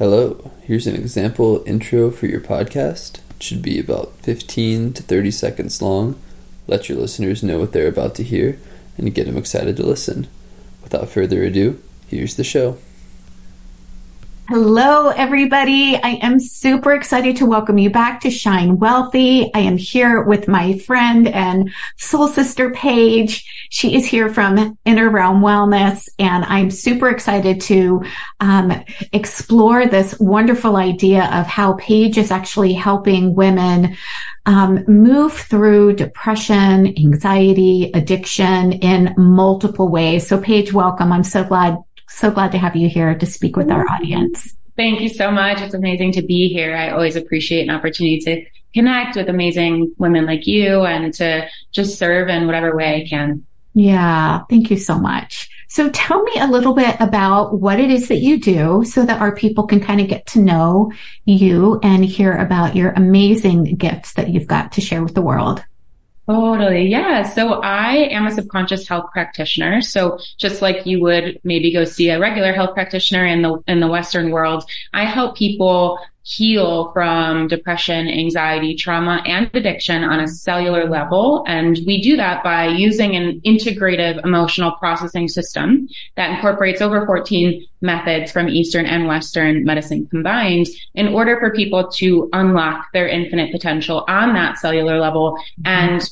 Hello, here's an example intro for your podcast. It should be about 15 to 30 seconds long. Let your listeners know what they're about to hear and get them excited to listen. Without further ado, here's the show. Hello, everybody. I am super excited to welcome you back to Shine Wealthy. I am here with my friend and soul sister Paige. She is here from Inner Realm Wellness, and I'm super excited to um, explore this wonderful idea of how Paige is actually helping women um, move through depression, anxiety, addiction in multiple ways. So, Paige, welcome. I'm so glad so glad to have you here to speak with our audience. Thank you so much. It's amazing to be here. I always appreciate an opportunity to connect with amazing women like you and to just serve in whatever way I can. Yeah, thank you so much. So tell me a little bit about what it is that you do so that our people can kind of get to know you and hear about your amazing gifts that you've got to share with the world. Totally. Yeah. So I am a subconscious health practitioner. So just like you would maybe go see a regular health practitioner in the, in the Western world, I help people heal from depression, anxiety, trauma, and addiction on a cellular level. And we do that by using an integrative emotional processing system that incorporates over 14 methods from Eastern and Western medicine combined in order for people to unlock their infinite potential on that cellular level mm-hmm. and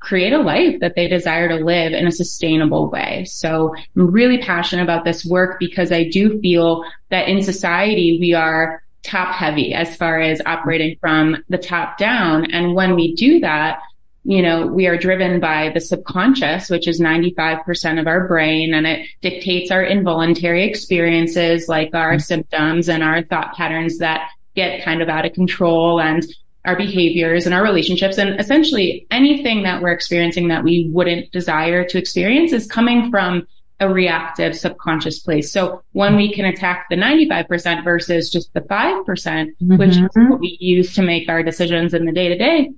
create a life that they desire to live in a sustainable way. So I'm really passionate about this work because I do feel that in society we are top heavy as far as operating from the top down. And when we do that, you know, we are driven by the subconscious, which is 95% of our brain and it dictates our involuntary experiences like our mm-hmm. symptoms and our thought patterns that get kind of out of control and our behaviors and our relationships and essentially anything that we're experiencing that we wouldn't desire to experience is coming from a reactive subconscious place. So when we can attack the 95% versus just the 5%, percent mm hmm which is mm-hmm. what we use to make our decisions in the day to day,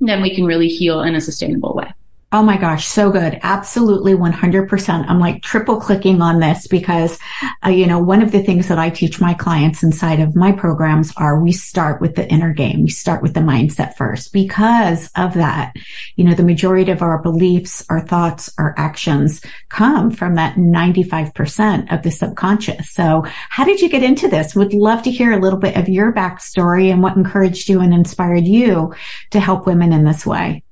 then we can really heal in a sustainable way. Oh my gosh, so good. Absolutely 100%. I'm like triple clicking on this because, uh, you know, one of the things that I teach my clients inside of my programs are we start with the inner game. We start with the mindset first because of that. You know, the majority of our beliefs, our thoughts, our actions come from that 95% of the subconscious. So how did you get into this? Would love to hear a little bit of your backstory and what encouraged you and inspired you to help women in this way.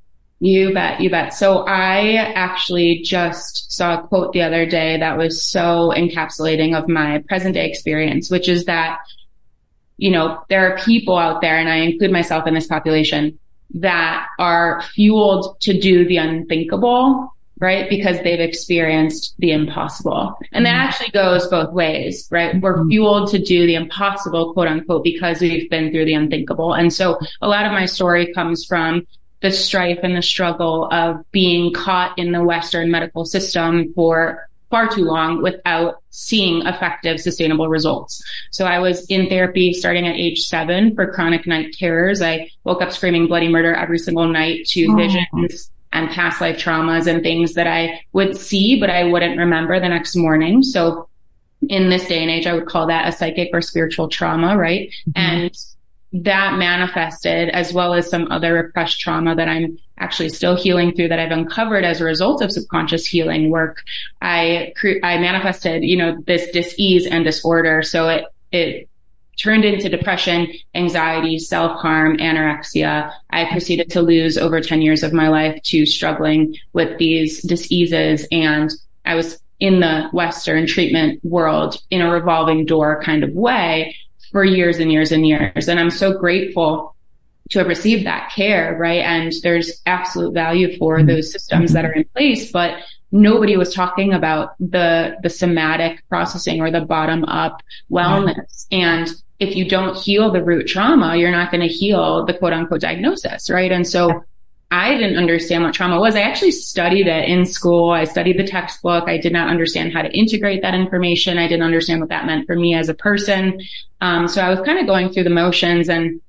You bet, you bet. So I actually just saw a quote the other day that was so encapsulating of my present day experience, which is that, you know, there are people out there, and I include myself in this population, that are fueled to do the unthinkable, right? Because they've experienced the impossible. And that mm-hmm. actually goes both ways, right? We're mm-hmm. fueled to do the impossible, quote unquote, because we've been through the unthinkable. And so a lot of my story comes from the strife and the struggle of being caught in the Western medical system for far too long without seeing effective, sustainable results. So I was in therapy starting at age seven for chronic night terrors. I woke up screaming bloody murder every single night to oh. visions and past life traumas and things that I would see, but I wouldn't remember the next morning. So in this day and age, I would call that a psychic or spiritual trauma, right? Mm-hmm. And that manifested as well as some other repressed trauma that I'm actually still healing through that I've uncovered as a result of subconscious healing work. I, I manifested, you know, this dis-ease and disorder. So it, it turned into depression, anxiety, self-harm, anorexia. I proceeded to lose over 10 years of my life to struggling with these diseases. And I was in the Western treatment world in a revolving door kind of way for years and years and years. And I'm so grateful to have received that care, right? And there's absolute value for mm-hmm. those systems that are in place, but nobody was talking about the, the somatic processing or the bottom up wellness. And if you don't heal the root trauma, you're not going to heal the quote unquote diagnosis, right? And so I didn't understand what trauma was. I actually studied it in school. I studied the textbook. I did not understand how to integrate that information. I didn't understand what that meant for me as a person. Um, so I was kind of going through the motions and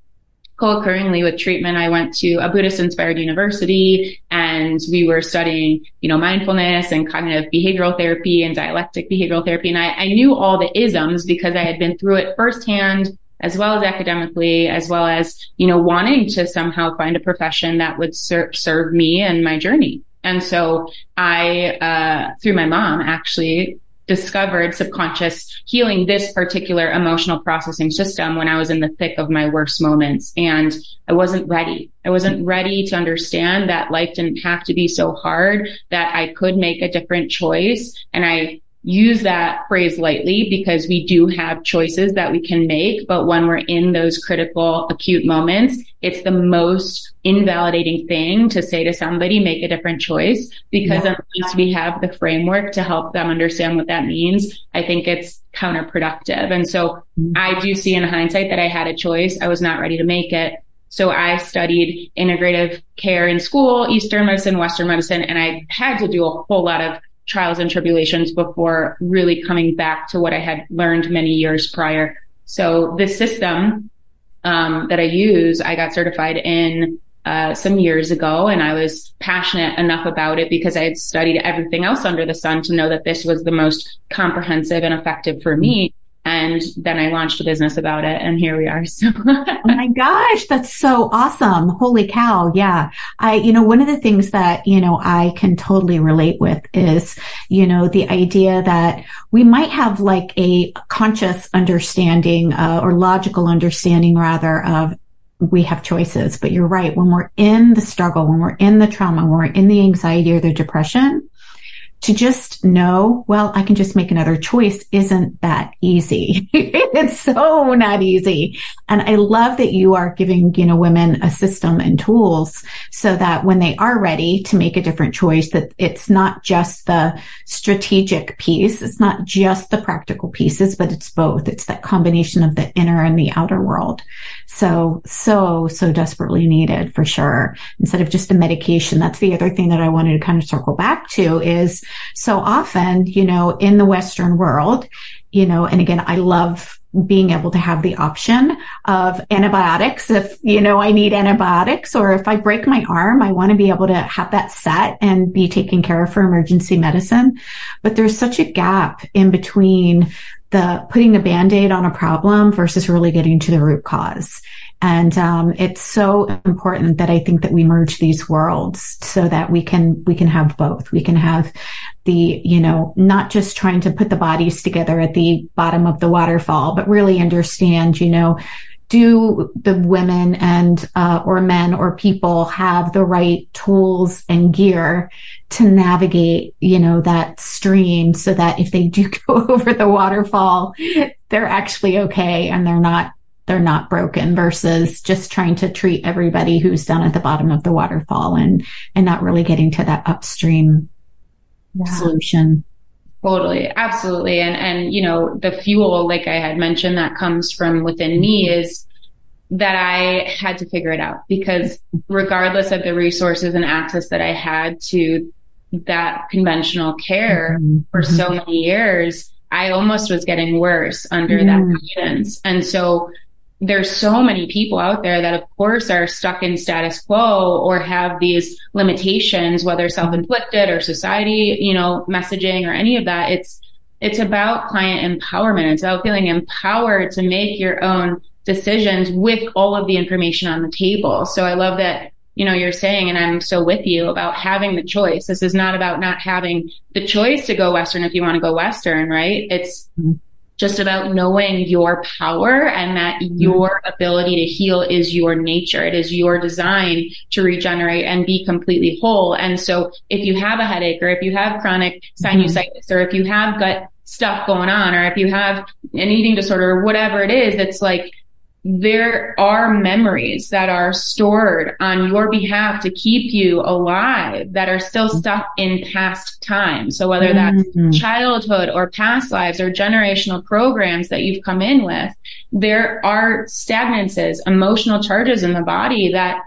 co-occurringly with treatment, I went to a Buddhist inspired university and we were studying, you know, mindfulness and cognitive behavioral therapy and dialectic behavioral therapy. And I, I knew all the isms because I had been through it firsthand as well as academically, as well as, you know, wanting to somehow find a profession that would ser- serve me and my journey. And so I, uh, through my mom actually discovered subconscious healing this particular emotional processing system when I was in the thick of my worst moments. And I wasn't ready. I wasn't ready to understand that life didn't have to be so hard that I could make a different choice. And I use that phrase lightly because we do have choices that we can make. But when we're in those critical acute moments, it's the most invalidating thing to say to somebody, make a different choice because yeah. unless we have the framework to help them understand what that means, I think it's counterproductive. And so mm-hmm. I do see in hindsight that I had a choice. I was not ready to make it. So I studied integrative care in school, Eastern medicine, Western medicine, and I had to do a whole lot of trials and tribulations before really coming back to what I had learned many years prior. So this system um, that I use, I got certified in uh, some years ago, and I was passionate enough about it because I had studied everything else under the sun to know that this was the most comprehensive and effective for me. And then I launched a business about it and here we are. So Oh my gosh, that's so awesome. Holy cow. Yeah. I, you know, one of the things that, you know, I can totally relate with is, you know, the idea that we might have like a conscious understanding, uh, or logical understanding rather of we have choices, but you're right. When we're in the struggle, when we're in the trauma, when we're in the anxiety or the depression, to just know, well, I can just make another choice isn't that easy. it's so not easy. And I love that you are giving, you know, women a system and tools so that when they are ready to make a different choice, that it's not just the strategic piece. It's not just the practical pieces, but it's both. It's that combination of the inner and the outer world. So, so, so desperately needed for sure. Instead of just a medication. That's the other thing that I wanted to kind of circle back to is so often, you know, in the Western world, you know, and again, I love being able to have the option of antibiotics if, you know, I need antibiotics or if I break my arm, I want to be able to have that set and be taken care of for emergency medicine. But there's such a gap in between the putting the band-aid on a problem versus really getting to the root cause. And um, it's so important that I think that we merge these worlds so that we can we can have both. We can have the you know not just trying to put the bodies together at the bottom of the waterfall, but really understand you know do the women and uh, or men or people have the right tools and gear to navigate you know that stream so that if they do go over the waterfall they're actually okay and they're not they're not broken versus just trying to treat everybody who's down at the bottom of the waterfall and and not really getting to that upstream yeah. solution totally absolutely and and you know the fuel like i had mentioned that comes from within me is that i had to figure it out because regardless of the resources and access that i had to that conventional care mm-hmm. for so mm-hmm. many years I almost was getting worse under mm. that guidance. And so there's so many people out there that of course are stuck in status quo or have these limitations, whether self-inflicted or society, you know, messaging or any of that. It's, it's about client empowerment. It's about feeling empowered to make your own decisions with all of the information on the table. So I love that, you know, you're saying, and I'm so with you about having the choice. This is not about not having the choice to go Western if you want to go Western, right? It's, mm-hmm just about knowing your power and that mm-hmm. your ability to heal is your nature. It is your design to regenerate and be completely whole. And so if you have a headache or if you have chronic mm-hmm. sinusitis or if you have gut stuff going on or if you have an eating disorder or whatever it is, it's like there are memories that are stored on your behalf to keep you alive that are still stuck in past time. So whether that's mm-hmm. childhood or past lives or generational programs that you've come in with, there are stagnances, emotional charges in the body that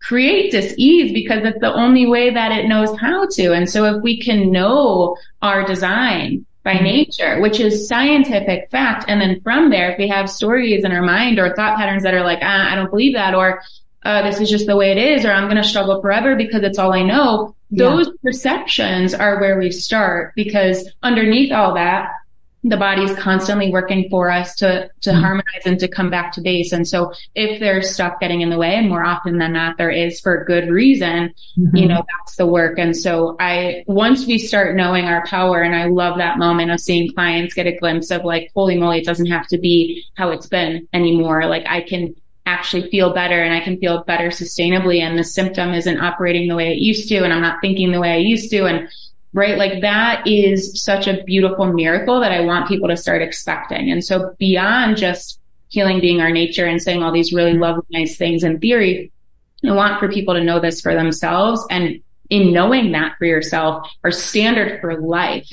create dis-ease because it's the only way that it knows how to. And so if we can know our design by mm-hmm. nature, which is scientific fact. And then from there, if we have stories in our mind or thought patterns that are like, ah, I don't believe that, or uh, this is just the way it is, or I'm going to struggle forever because it's all I know. Those yeah. perceptions are where we start because underneath all that, the body is constantly working for us to to mm-hmm. harmonize and to come back to base. And so if there's stuff getting in the way, and more often than not there is for good reason, mm-hmm. you know, that's the work. And so I once we start knowing our power, and I love that moment of seeing clients get a glimpse of like, holy moly, it doesn't have to be how it's been anymore. Like I can actually feel better and I can feel better sustainably and the symptom isn't operating the way it used to and I'm not thinking the way I used to and right? Like that is such a beautiful miracle that I want people to start expecting. And so beyond just healing being our nature and saying all these really lovely, nice things in theory, I want for people to know this for themselves. And in knowing that for yourself, our standard for life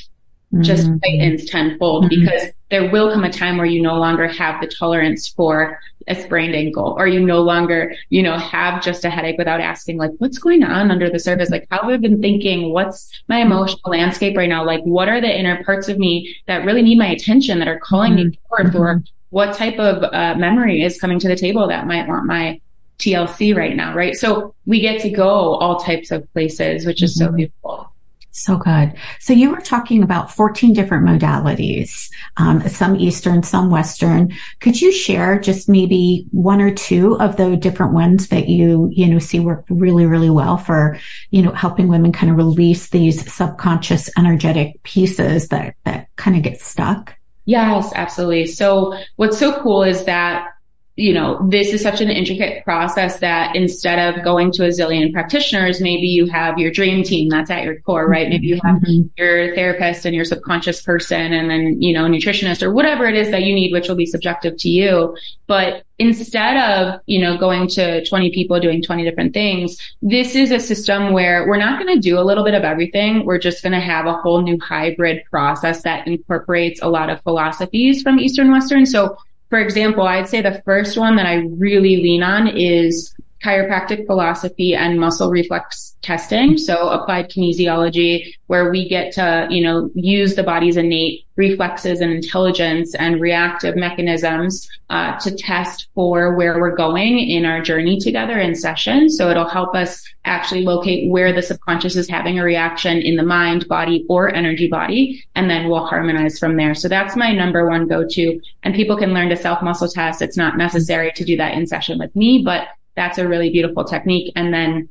just mm-hmm. tightens tenfold mm-hmm. because there will come a time where you no longer have the tolerance for a sprained ankle or you no longer, you know, have just a headache without asking like, what's going on under the surface? Like, how have I been thinking? What's my emotional landscape right now? Like, what are the inner parts of me that really need my attention that are calling mm-hmm. me forth or what type of uh, memory is coming to the table that might want my TLC right now, right? So we get to go all types of places, which is so mm-hmm. beautiful. So good. So you were talking about 14 different modalities, um, some Eastern, some Western. Could you share just maybe one or two of the different ones that you, you know, see work really, really well for, you know, helping women kind of release these subconscious energetic pieces that, that kind of get stuck? Yes, absolutely. So what's so cool is that you know, this is such an intricate process that instead of going to a zillion practitioners, maybe you have your dream team that's at your core, right? Maybe you have mm-hmm. your therapist and your subconscious person and then, you know, nutritionist or whatever it is that you need, which will be subjective to you. But instead of, you know, going to 20 people doing 20 different things, this is a system where we're not going to do a little bit of everything. We're just going to have a whole new hybrid process that incorporates a lot of philosophies from Eastern Western. So for example, I'd say the first one that I really lean on is chiropractic philosophy and muscle reflex testing. So applied kinesiology, where we get to, you know, use the body's innate reflexes and intelligence and reactive mechanisms uh, to test for where we're going in our journey together in session. So it'll help us actually locate where the subconscious is having a reaction in the mind, body, or energy body, and then we'll harmonize from there. So that's my number one go-to. And people can learn to self muscle test. It's not necessary to do that in session with me, but that's a really beautiful technique. And then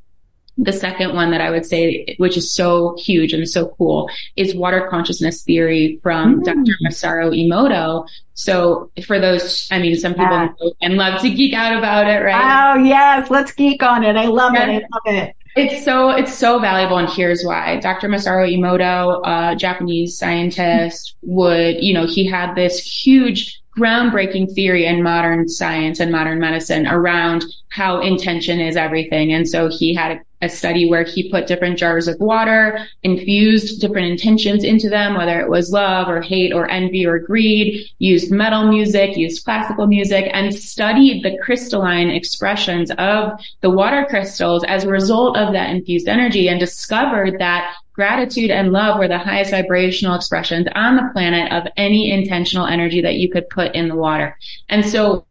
the second one that I would say, which is so huge and so cool, is water consciousness theory from mm. Dr. Masaru Emoto. So for those, I mean, some people yeah. and love to geek out about it, right? Oh yes, let's geek on it. I love yeah. it. I love it. It's so it's so valuable, and here's why. Dr. Masaru Emoto, a Japanese scientist, would you know he had this huge groundbreaking theory in modern science and modern medicine around how intention is everything. And so he had a, a, study where he put different jars of water, infused different intentions into them, whether it was love or hate or envy or greed, used metal music, used classical music, and studied the crystalline expressions of the water crystals as a result of that infused energy and discovered that gratitude and love were the highest vibrational expressions on the planet of any intentional energy that you could put in the water. And so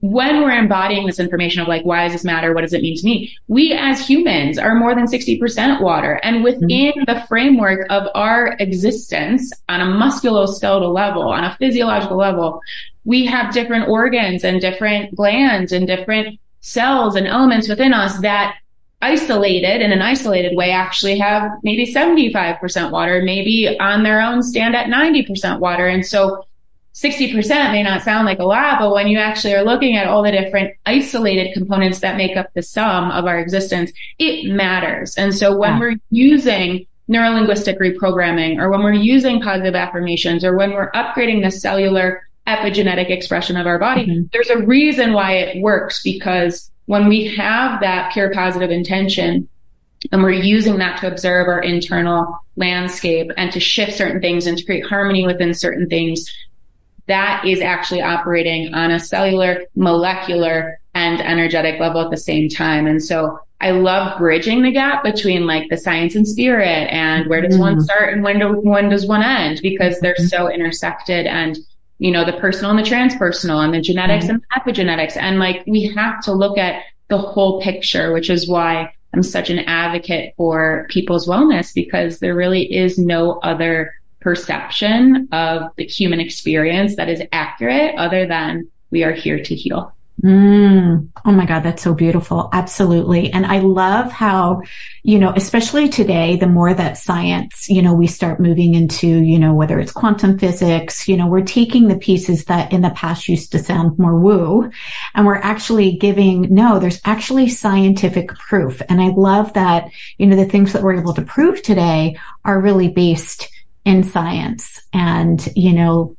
when we're embodying this information of like, why does this matter? What does it mean to me? We as humans are more than 60% water. And within mm-hmm. the framework of our existence on a musculoskeletal level, on a physiological level, we have different organs and different glands and different cells and elements within us that isolated in an isolated way actually have maybe 75% water, maybe on their own stand at 90% water. And so 60% may not sound like a lot, but when you actually are looking at all the different isolated components that make up the sum of our existence, it matters. And so when yeah. we're using neurolinguistic reprogramming or when we're using positive affirmations or when we're upgrading the cellular epigenetic expression of our body, mm-hmm. there's a reason why it works because when we have that pure positive intention and we're using that to observe our internal landscape and to shift certain things and to create harmony within certain things, that is actually operating on a cellular, molecular, and energetic level at the same time. And so I love bridging the gap between like the science and spirit and where does mm-hmm. one start and when do, when does one end because they're mm-hmm. so intersected and you know, the personal and the transpersonal and the genetics mm-hmm. and the epigenetics. And like we have to look at the whole picture, which is why I'm such an advocate for people's wellness because there really is no other perception of the human experience that is accurate other than we are here to heal. Mm. Oh my God, that's so beautiful. Absolutely. And I love how, you know, especially today, the more that science, you know, we start moving into, you know, whether it's quantum physics, you know, we're taking the pieces that in the past used to sound more woo and we're actually giving, no, there's actually scientific proof. And I love that, you know, the things that we're able to prove today are really based in science and, you know,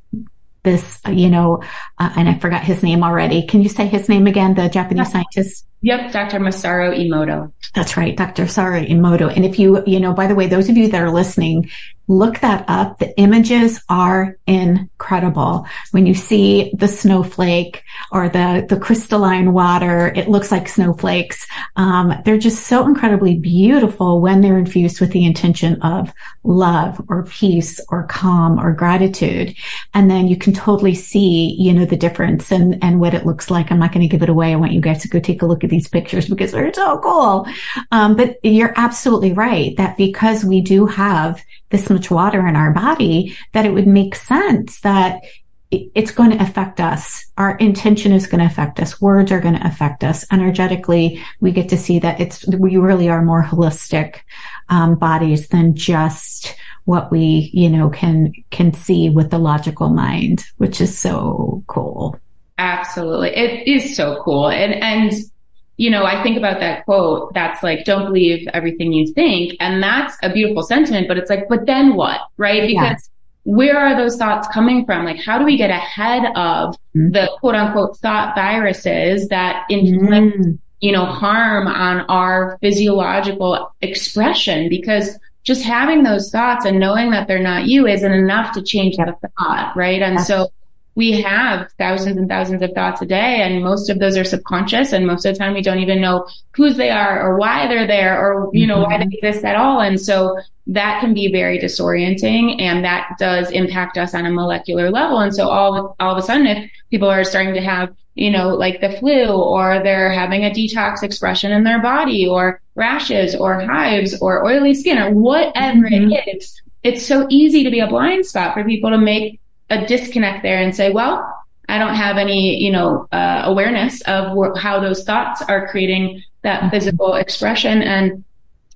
this, you know, uh, and I forgot his name already. Can you say his name again? The Japanese scientist? Yep, Dr. Masaru Emoto. That's right, Dr. Masaru Emoto. And if you, you know, by the way, those of you that are listening, look that up. The images are incredible. When you see the snowflake or the, the crystalline water, it looks like snowflakes. Um, they're just so incredibly beautiful when they're infused with the intention of love or peace or calm or gratitude. And then you can totally see, you know, the difference and, and what it looks like. I'm not going to give it away. I want you guys to go take a look at these pictures because they're so cool. Um, but you're absolutely right that because we do have this much water in our body that it would make sense that it's going to affect us. Our intention is going to affect us. Words are going to affect us. Energetically, we get to see that it's, we really are more holistic, um, bodies than just what we, you know, can, can see with the logical mind, which is so cool. Absolutely. It is so cool. And, and you know, I think about that quote that's like, don't believe everything you think. And that's a beautiful sentiment, but it's like, but then what? Right? Because yes. where are those thoughts coming from? Like, how do we get ahead of mm-hmm. the quote unquote thought viruses that inflict, mm-hmm. you know, harm on our physiological expression? Because just having those thoughts and knowing that they're not you isn't enough to change the thought, right? And so we have thousands and thousands of thoughts a day and most of those are subconscious and most of the time we don't even know whose they are or why they're there or you know mm-hmm. why they mm-hmm. exist at all and so that can be very disorienting and that does impact us on a molecular level and so all all of a sudden if people are starting to have you know like the flu or they're having a detox expression in their body or rashes or hives or oily skin or whatever mm-hmm. it is it's so easy to be a blind spot for people to make a disconnect there and say, well, I don't have any, you know, uh, awareness of wh- how those thoughts are creating that mm-hmm. physical expression. And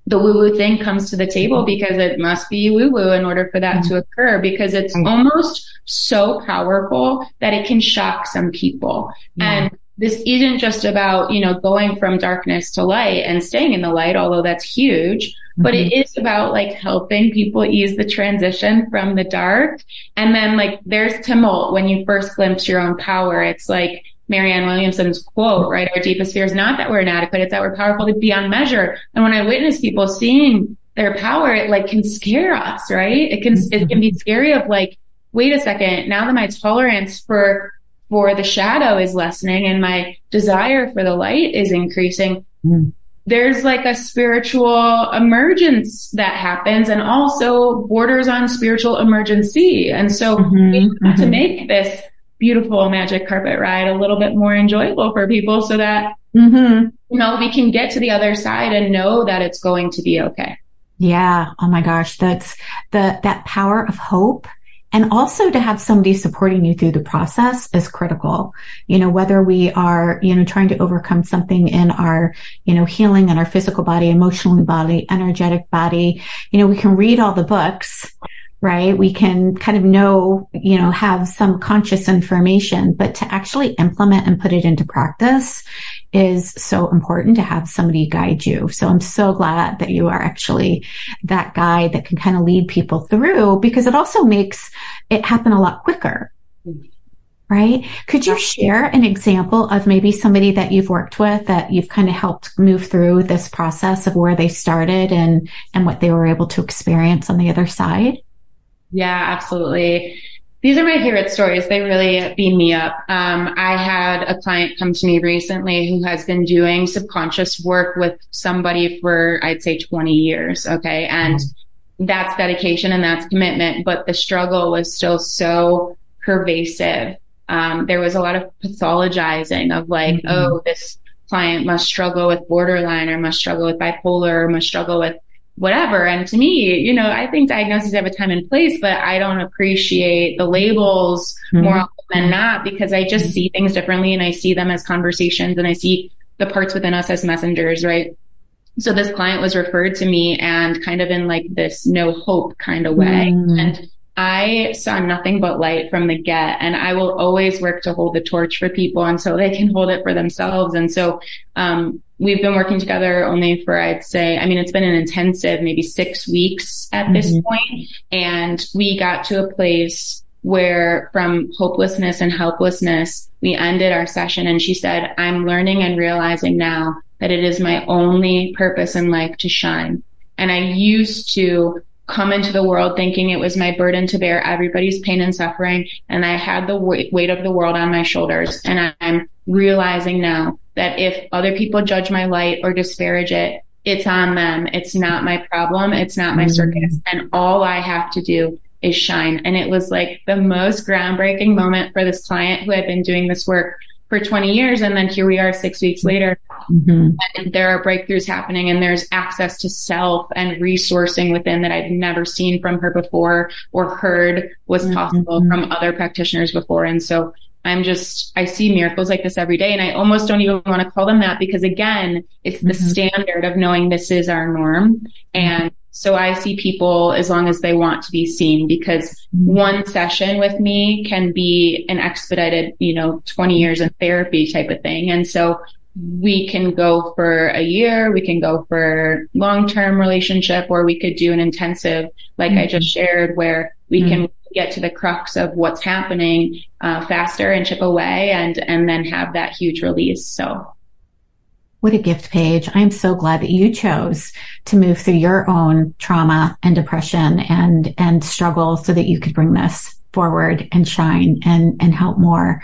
the woo woo thing comes to the table because it must be woo woo in order for that mm-hmm. to occur because it's almost so powerful that it can shock some people. Yeah. And this isn't just about, you know, going from darkness to light and staying in the light, although that's huge, but it mm-hmm. is about like helping people ease the transition from the dark. And then like there's tumult when you first glimpse your own power. It's like Marianne Williamson's quote, right? Our deepest fear is not that we're inadequate. It's that we're powerful to beyond measure. And when I witness people seeing their power, it like can scare us, right? It can, it can be mm-hmm. scary of like, wait a second. Now that my tolerance for for the shadow is lessening and my desire for the light is increasing. Mm there's like a spiritual emergence that happens and also borders on spiritual emergency. And so mm-hmm, we have mm-hmm. to make this beautiful magic carpet ride a little bit more enjoyable for people so that, mm-hmm. you know, we can get to the other side and know that it's going to be okay. Yeah. Oh my gosh. That's the, that power of hope and also to have somebody supporting you through the process is critical. You know, whether we are, you know, trying to overcome something in our, you know, healing in our physical body, emotional body, energetic body, you know, we can read all the books, right? We can kind of know, you know, have some conscious information, but to actually implement and put it into practice is so important to have somebody guide you. So I'm so glad that you are actually that guide that can kind of lead people through because it also makes it happen a lot quicker. Right? Could you share an example of maybe somebody that you've worked with that you've kind of helped move through this process of where they started and, and what they were able to experience on the other side? Yeah, absolutely these are my favorite stories. They really beam me up. Um, I had a client come to me recently who has been doing subconscious work with somebody for, I'd say 20 years. Okay. And mm-hmm. that's dedication and that's commitment, but the struggle was still so pervasive. Um, there was a lot of pathologizing of like, mm-hmm. oh, this client must struggle with borderline or must struggle with bipolar or must struggle with whatever. And to me, you know, I think diagnoses have a time and place, but I don't appreciate the labels mm-hmm. more often than not because I just see things differently and I see them as conversations and I see the parts within us as messengers, right? So this client was referred to me and kind of in like this no hope kind of way. Mm. And I saw nothing but light from the get and I will always work to hold the torch for people until they can hold it for themselves. And so, um, we've been working together only for, I'd say, I mean, it's been an intensive, maybe six weeks at mm-hmm. this point, And we got to a place where from hopelessness and helplessness, we ended our session and she said, I'm learning and realizing now that it is my only purpose in life to shine. And I used to come into the world thinking it was my burden to bear everybody's pain and suffering. And I had the weight of the world on my shoulders. And I'm realizing now that if other people judge my light or disparage it, it's on them. It's not my problem. It's not my circus. Mm-hmm. And all I have to do is shine. And it was like the most groundbreaking moment for this client who had been doing this work for 20 years. And then here we are six weeks later. Mm-hmm. And there are breakthroughs happening and there's access to self and resourcing within that I've never seen from her before or heard was mm-hmm. possible mm-hmm. from other practitioners before. And so I'm just, I see miracles like this every day. And I almost don't even want to call them that because again, it's the mm-hmm. standard of knowing this is our norm. And so I see people as long as they want to be seen because mm-hmm. one session with me can be an expedited, you know, 20 years in therapy type of thing. And so we can go for a year, we can go for long-term relationship, or we could do an intensive, like mm-hmm. I just mm-hmm. shared, where we mm-hmm. can get to the crux of what's happening uh, faster and chip away, and and then have that huge release. So what a gift Paige. I'm so glad that you chose to move through your own trauma and depression and, and struggle so that you could bring this forward and shine and, and help more,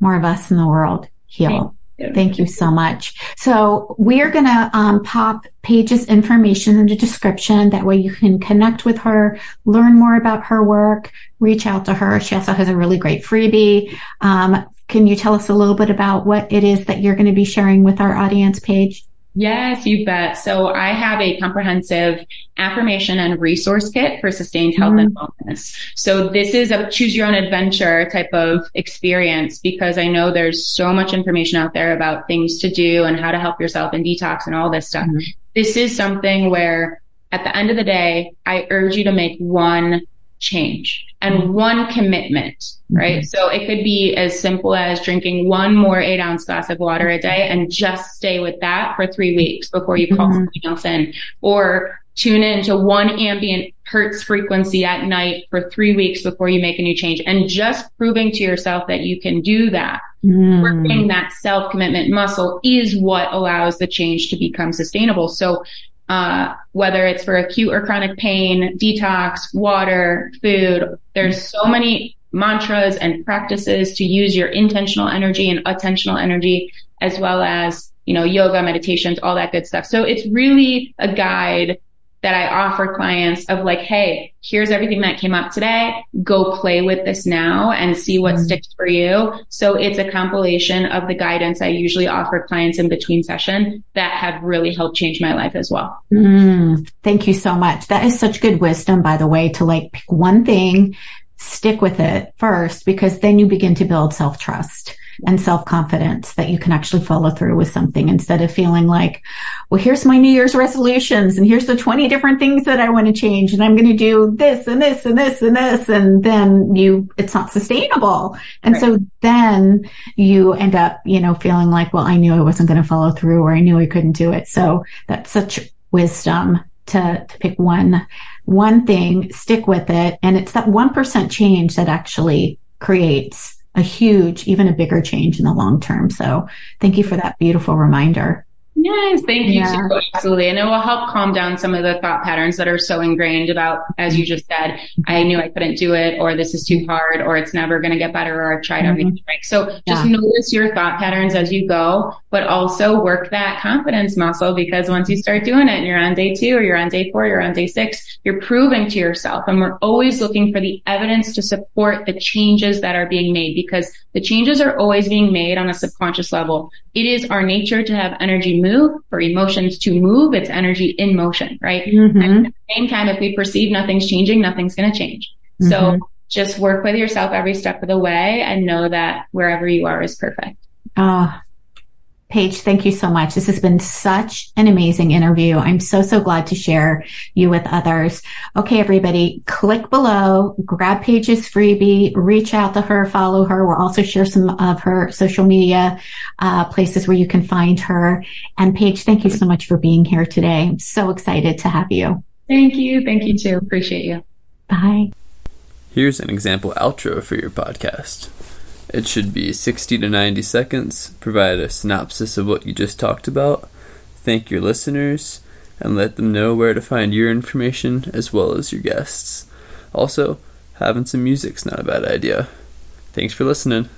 more of us in the world heal. Thank you, so much. So we are going to um, pop Paige's information in the description. That way you can connect with her, learn more about her work, reach out to her. She also has a really great freebie. Um, can you tell us a little bit about what it is that you're going to be sharing with our audience Paige? Yes, you bet. So I have a comprehensive affirmation and resource kit for sustained health mm. and wellness. So this is a choose your own adventure type of experience because I know there's so much information out there about things to do and how to help yourself and detox and all this stuff. Mm. This is something where at the end of the day, I urge you to make one change and mm-hmm. one commitment, right? Mm-hmm. So it could be as simple as drinking one more eight ounce glass of water a day and just stay with that for three weeks before you call mm-hmm. something else in or tune in to one ambient hertz frequency at night for three weeks before you make a new change and just proving to yourself that you can do that. Mm. Working that self commitment muscle is what allows the change to become sustainable. So uh, whether it's for acute or chronic pain, detox, water, food. There's so many mantras and practices to use your intentional energy and attentional energy, as well as, you know, yoga, meditations, all that good stuff. So it's really a guide that I offer clients of like, Hey, here's everything that came up today. Go play with this now and see what mm. sticks for you. So it's a compilation of the guidance I usually offer clients in between session that have really helped change my life as well. Mm, thank you so much. That is such good wisdom, by the way, to like pick one thing, stick with it first, because then you begin to build self trust and self confidence that you can actually follow through with something instead of feeling like, well, here's my New Year's resolutions and here's the 20 different things that I want to change and I'm going to do this and this and this and this. And then you, it's not sustainable. And right. so then you end up, you know, feeling like, well, I knew I wasn't going to follow through or I knew I couldn't do it. So that's such wisdom to, to pick one, one thing, stick with it. And it's that 1% change that actually creates a huge, even a bigger change in the long term. So thank you for that beautiful reminder. Yes, thank you. Yeah. Absolutely. And it will help calm down some of the thought patterns that are so ingrained about, as you just said, I knew I couldn't do it, or this is too hard, or it's never going to get better, or I've tried mm-hmm. everything. Right. So just yeah. notice your thought patterns as you go, but but also work that confidence muscle because once you start doing it and you're on day two or you're on day four, you're on day six, you're proving to yourself. And we're always looking for the evidence to support the changes that are being made because the changes are always being made on a subconscious level. It is our nature to have energy move, for emotions to move. It's energy in motion, right? Mm-hmm. And at the same time, if we perceive nothing's changing, nothing's going to change. Mm-hmm. So just work with yourself every step of the way and know that wherever you are is perfect. Oh, Paige, thank you so much. This has been such an amazing interview. I'm so, so glad to share you with others. Okay, everybody, click below, grab Paige's freebie, reach out to her, follow her. We'll also share some of her social media uh, places where you can find her. And Paige, thank you so much for being here today. I'm so excited to have you. Thank you. Thank you too. Appreciate you. Bye. Here's an example outro for your podcast. It should be 60 to 90 seconds, provide a synopsis of what you just talked about, thank your listeners, and let them know where to find your information as well as your guests. Also, having some music's not a bad idea. Thanks for listening.